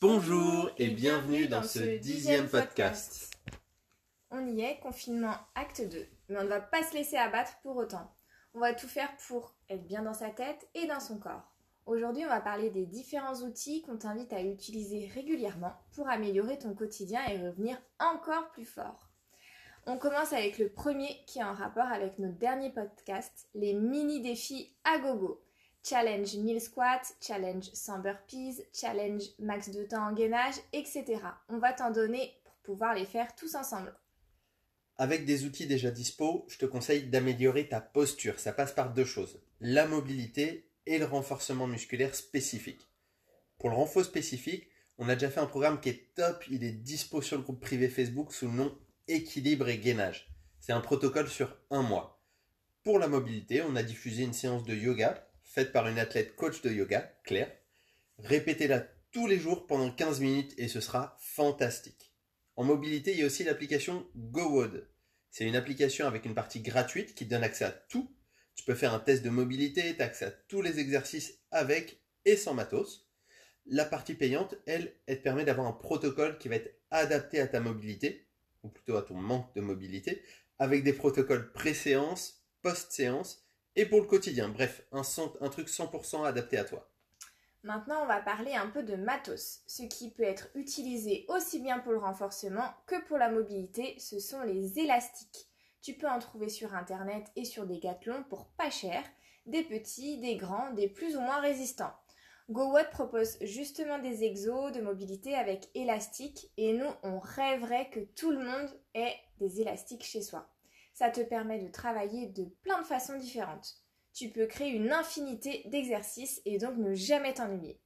Bonjour et bienvenue dans ce dixième podcast. On y est, confinement acte 2, mais on ne va pas se laisser abattre pour autant. On va tout faire pour être bien dans sa tête et dans son corps. Aujourd'hui, on va parler des différents outils qu'on t'invite à utiliser régulièrement pour améliorer ton quotidien et revenir encore plus fort. On commence avec le premier qui est en rapport avec notre dernier podcast, les mini défis à gogo. Challenge 1000 squats, challenge 100 burpees, challenge max de temps en gainage, etc. On va t'en donner pour pouvoir les faire tous ensemble. Avec des outils déjà dispo, je te conseille d'améliorer ta posture. Ça passe par deux choses, la mobilité et le renforcement musculaire spécifique. Pour le renfort spécifique, on a déjà fait un programme qui est top, il est dispo sur le groupe privé Facebook sous le nom Équilibre et Gainage. C'est un protocole sur un mois. Pour la mobilité, on a diffusé une séance de yoga faite par une athlète coach de yoga, Claire. Répétez-la tous les jours pendant 15 minutes et ce sera fantastique. En mobilité, il y a aussi l'application GoWOD. C'est une application avec une partie gratuite qui donne accès à tout. Tu peux faire un test de mobilité, tu as accès à tous les exercices avec et sans matos. La partie payante, elle, elle te permet d'avoir un protocole qui va être adapté à ta mobilité, ou plutôt à ton manque de mobilité, avec des protocoles pré-séance, post-séance, et pour le quotidien. Bref, un, truc 100% adapté à toi. Maintenant, on va parler un peu de matos. Ce qui peut être utilisé aussi bien pour le renforcement que pour la mobilité, ce sont les élastiques. Tu peux en trouver sur internet et sur des gâtelons pour pas cher, des petits, des grands, des plus ou moins résistants. GoWatt propose justement des exos de mobilité avec élastiques et nous, on rêverait que tout le monde ait des élastiques chez soi ça te permet de travailler de plein de façons différentes. Tu peux créer une infinité d'exercices et donc ne jamais t'ennuyer.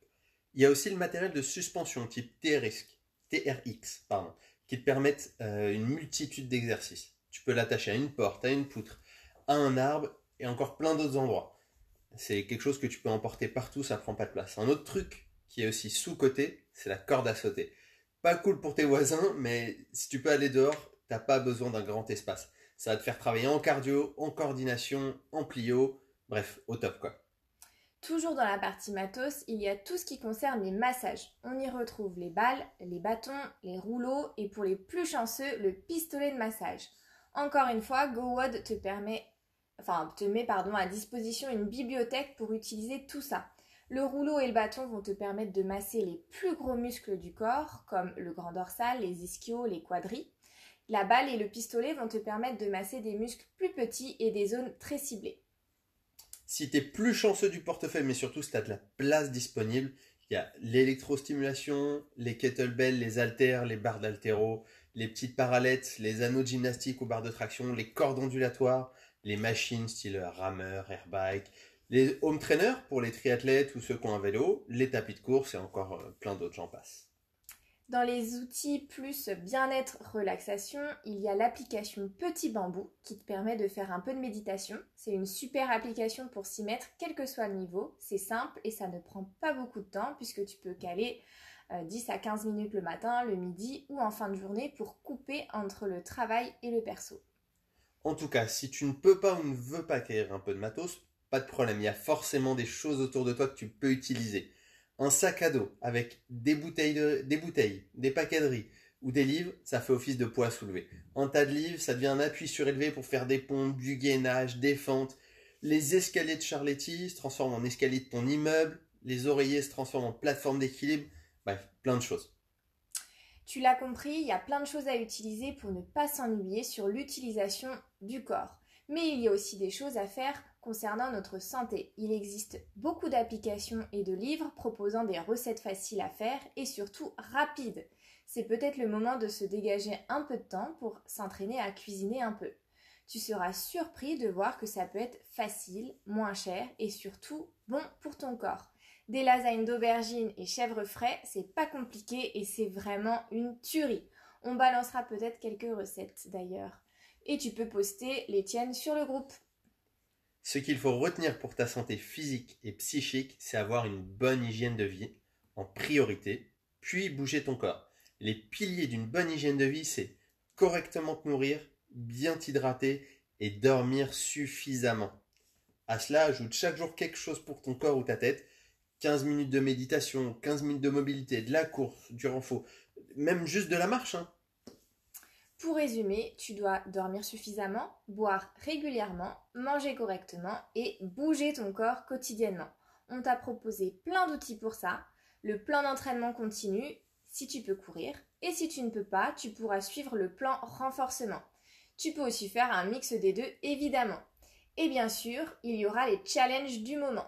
Il y a aussi le matériel de suspension type TRX, qui te permettent euh, une multitude d'exercices. Tu peux l'attacher à une porte, à une poutre, à un arbre et encore plein d'autres endroits. C'est quelque chose que tu peux emporter partout, ça prend pas de place. Un autre truc qui est aussi sous-côté, c'est la corde à sauter. Pas cool pour tes voisins, mais si tu peux aller dehors, t'as pas besoin d'un grand espace. Ça va te faire travailler en cardio, en coordination, en plio, bref, au top quoi. Toujours dans la partie matos, il y a tout ce qui concerne les massages. On y retrouve les balles, les bâtons, les rouleaux et pour les plus chanceux, le pistolet de massage. Encore une fois, GoWod te permet, enfin, te met à disposition une bibliothèque pour utiliser tout ça. Le rouleau et le bâton vont te permettre de masser les plus gros muscles du corps, comme le grand dorsal, les ischios, les quadris. La balle et le pistolet vont te permettre de masser des muscles plus petits et des zones très ciblées. Si tu es plus chanceux du portefeuille, mais surtout si tu as de la place disponible, il y a l'électrostimulation, les kettlebells, les haltères, les barres d'haltéro, les petites parallettes, les anneaux de gymnastique ou barres de traction, les cordes ondulatoires, les machines style rameur, airbike, les home trainers pour les triathlètes ou ceux qui ont un vélo, les tapis de course et encore euh, plein d'autres, j'en passe. Dans les outils plus bien-être relaxation, il y a l'application Petit Bambou qui te permet de faire un peu de méditation. C'est une super application pour s'y mettre quel que soit le niveau. C'est simple et ça ne prend pas beaucoup de temps puisque tu peux caler 10 euh, à 15 minutes le matin, le midi ou en fin de journée pour couper entre le travail et le perso. En tout cas, si tu ne peux pas ou ne veux pas acquérir un peu de matos, pas de problème, il y a forcément des choses autour de toi que tu peux utiliser un sac à dos avec des bouteilles, des bouteilles, paquets ou des livres, ça fait office de poids soulevé. Un tas de livres, ça devient un appui surélevé pour faire des pompes, du gainage, des fentes. Les escaliers de Charletti se transforment en escaliers de ton immeuble. Les oreillers se transforment en plateforme d'équilibre. Bref, plein de choses. Tu l'as compris, il y a plein de choses à utiliser pour ne pas s'ennuyer sur l'utilisation du corps. Mais il y a aussi des choses à faire concernant notre santé. Il existe beaucoup d'applications et de livres proposant des recettes faciles à faire et surtout rapides. C'est peut-être le moment de se dégager un peu de temps pour s'entraîner à cuisiner un peu. Tu seras surpris de voir que ça peut être facile, moins cher et surtout bon pour ton corps. Des lasagnes d'aubergines et chèvres frais, c'est pas compliqué et c'est vraiment une tuerie. On balancera peut-être quelques recettes d'ailleurs et tu peux poster les tiennes sur le groupe. Ce qu'il faut retenir pour ta santé physique et psychique, c'est avoir une bonne hygiène de vie en priorité, puis bouger ton corps. Les piliers d'une bonne hygiène de vie, c'est correctement te nourrir, bien t'hydrater et dormir suffisamment. À cela, ajoute chaque jour quelque chose pour ton corps ou ta tête. 15 minutes de méditation, 15 minutes de mobilité, de la course, du renfort, même juste de la marche. Hein. Pour résumer, tu dois dormir suffisamment, boire régulièrement, manger correctement et bouger ton corps quotidiennement. On t'a proposé plein d'outils pour ça. Le plan d'entraînement continu, si tu peux courir, et si tu ne peux pas, tu pourras suivre le plan renforcement. Tu peux aussi faire un mix des deux, évidemment. Et bien sûr, il y aura les challenges du moment.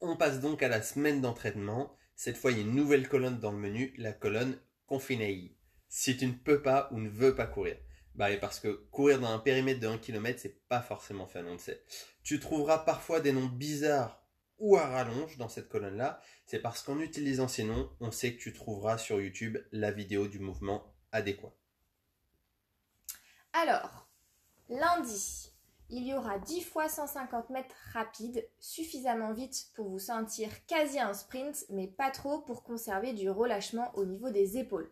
On passe donc à la semaine d'entraînement. Cette fois, il y a une nouvelle colonne dans le menu, la colonne Confinei si tu ne peux pas ou ne veux pas courir. Bah, parce que courir dans un périmètre de 1 km, c'est pas forcément fait, on le sait. Tu trouveras parfois des noms bizarres ou à rallonge dans cette colonne-là. C'est parce qu'en utilisant ces noms, on sait que tu trouveras sur YouTube la vidéo du mouvement adéquat. Alors, lundi, il y aura 10 fois 150 mètres rapides, suffisamment vite pour vous sentir quasi un sprint, mais pas trop pour conserver du relâchement au niveau des épaules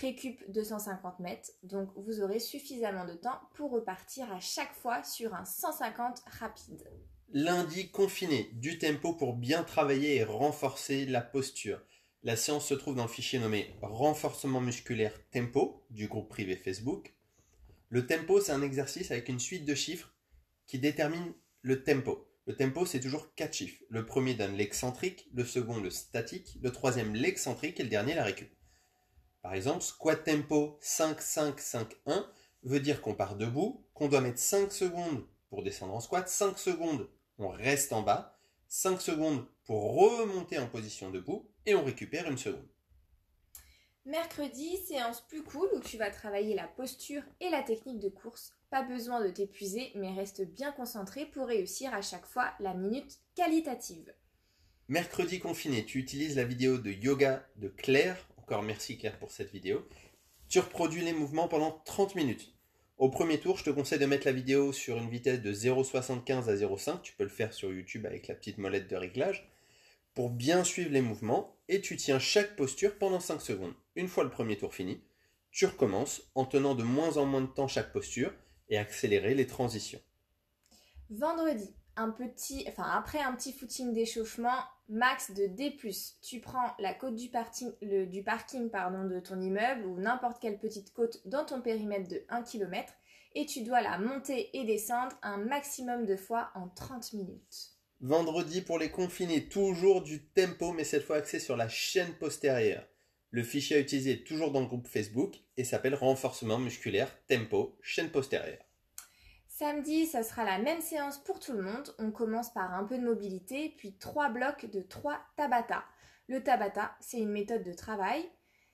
récup 250 mètres, donc vous aurez suffisamment de temps pour repartir à chaque fois sur un 150 rapide. Lundi confiné, du tempo pour bien travailler et renforcer la posture. La séance se trouve dans le fichier nommé Renforcement musculaire tempo du groupe privé Facebook. Le tempo, c'est un exercice avec une suite de chiffres qui détermine le tempo. Le tempo, c'est toujours quatre chiffres. Le premier donne l'excentrique, le second le statique, le troisième l'excentrique et le dernier la récup. Par exemple, squat tempo 5-5-5-1 veut dire qu'on part debout, qu'on doit mettre 5 secondes pour descendre en squat, 5 secondes on reste en bas, 5 secondes pour remonter en position debout et on récupère une seconde. Mercredi, séance plus cool où tu vas travailler la posture et la technique de course. Pas besoin de t'épuiser, mais reste bien concentré pour réussir à chaque fois la minute qualitative. Mercredi confiné, tu utilises la vidéo de yoga de Claire encore merci Claire pour cette vidéo. Tu reproduis les mouvements pendant 30 minutes. Au premier tour, je te conseille de mettre la vidéo sur une vitesse de 0,75 à 0,5. Tu peux le faire sur YouTube avec la petite molette de réglage pour bien suivre les mouvements et tu tiens chaque posture pendant 5 secondes. Une fois le premier tour fini, tu recommences en tenant de moins en moins de temps chaque posture et accélérer les transitions. Vendredi, un petit, enfin après un petit footing d'échauffement, max de D+. Tu prends la côte du parking, du parking pardon, de ton immeuble ou n'importe quelle petite côte dans ton périmètre de 1 km et tu dois la monter et descendre un maximum de fois en 30 minutes. Vendredi pour les confinés, toujours du tempo mais cette fois axé sur la chaîne postérieure. Le fichier à utiliser est toujours dans le groupe Facebook et s'appelle renforcement musculaire tempo chaîne postérieure. Samedi, ça sera la même séance pour tout le monde. On commence par un peu de mobilité, puis trois blocs de trois Tabata. Le Tabata, c'est une méthode de travail.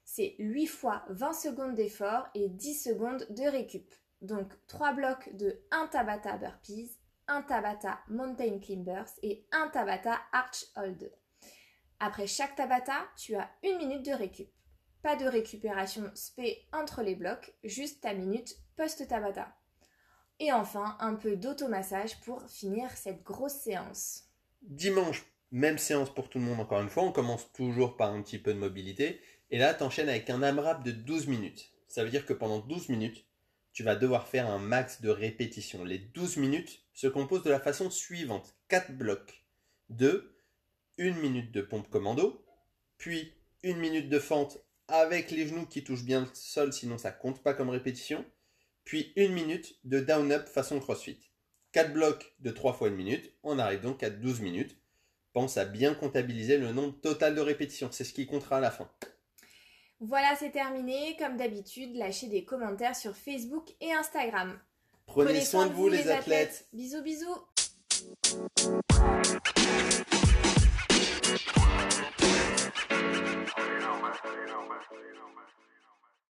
C'est 8 fois 20 secondes d'effort et 10 secondes de récup. Donc trois blocs de 1 Tabata burpees, 1 Tabata mountain climbers et 1 Tabata arch hold. Après chaque Tabata, tu as une minute de récup. Pas de récupération spé entre les blocs, juste ta minute post-Tabata. Et enfin, un peu d'automassage pour finir cette grosse séance. Dimanche, même séance pour tout le monde encore une fois, on commence toujours par un petit peu de mobilité. Et là, t'enchaînes avec un AMRAP de 12 minutes. Ça veut dire que pendant 12 minutes, tu vas devoir faire un max de répétitions. Les 12 minutes se composent de la façon suivante. 4 blocs. 2, une minute de pompe commando, puis une minute de fente avec les genoux qui touchent bien le sol, sinon ça compte pas comme répétition, puis une minute de down-up façon crossfit. 4 blocs de 3 fois une minute, on arrive donc à 12 minutes. Pense à bien comptabiliser le nombre total de répétitions, c'est ce qui comptera à la fin. Voilà, c'est terminé. Comme d'habitude, lâchez des commentaires sur Facebook et Instagram. Prenez, soin, de vous, les athlètes. Bisous, bisous. you know, Barcelona.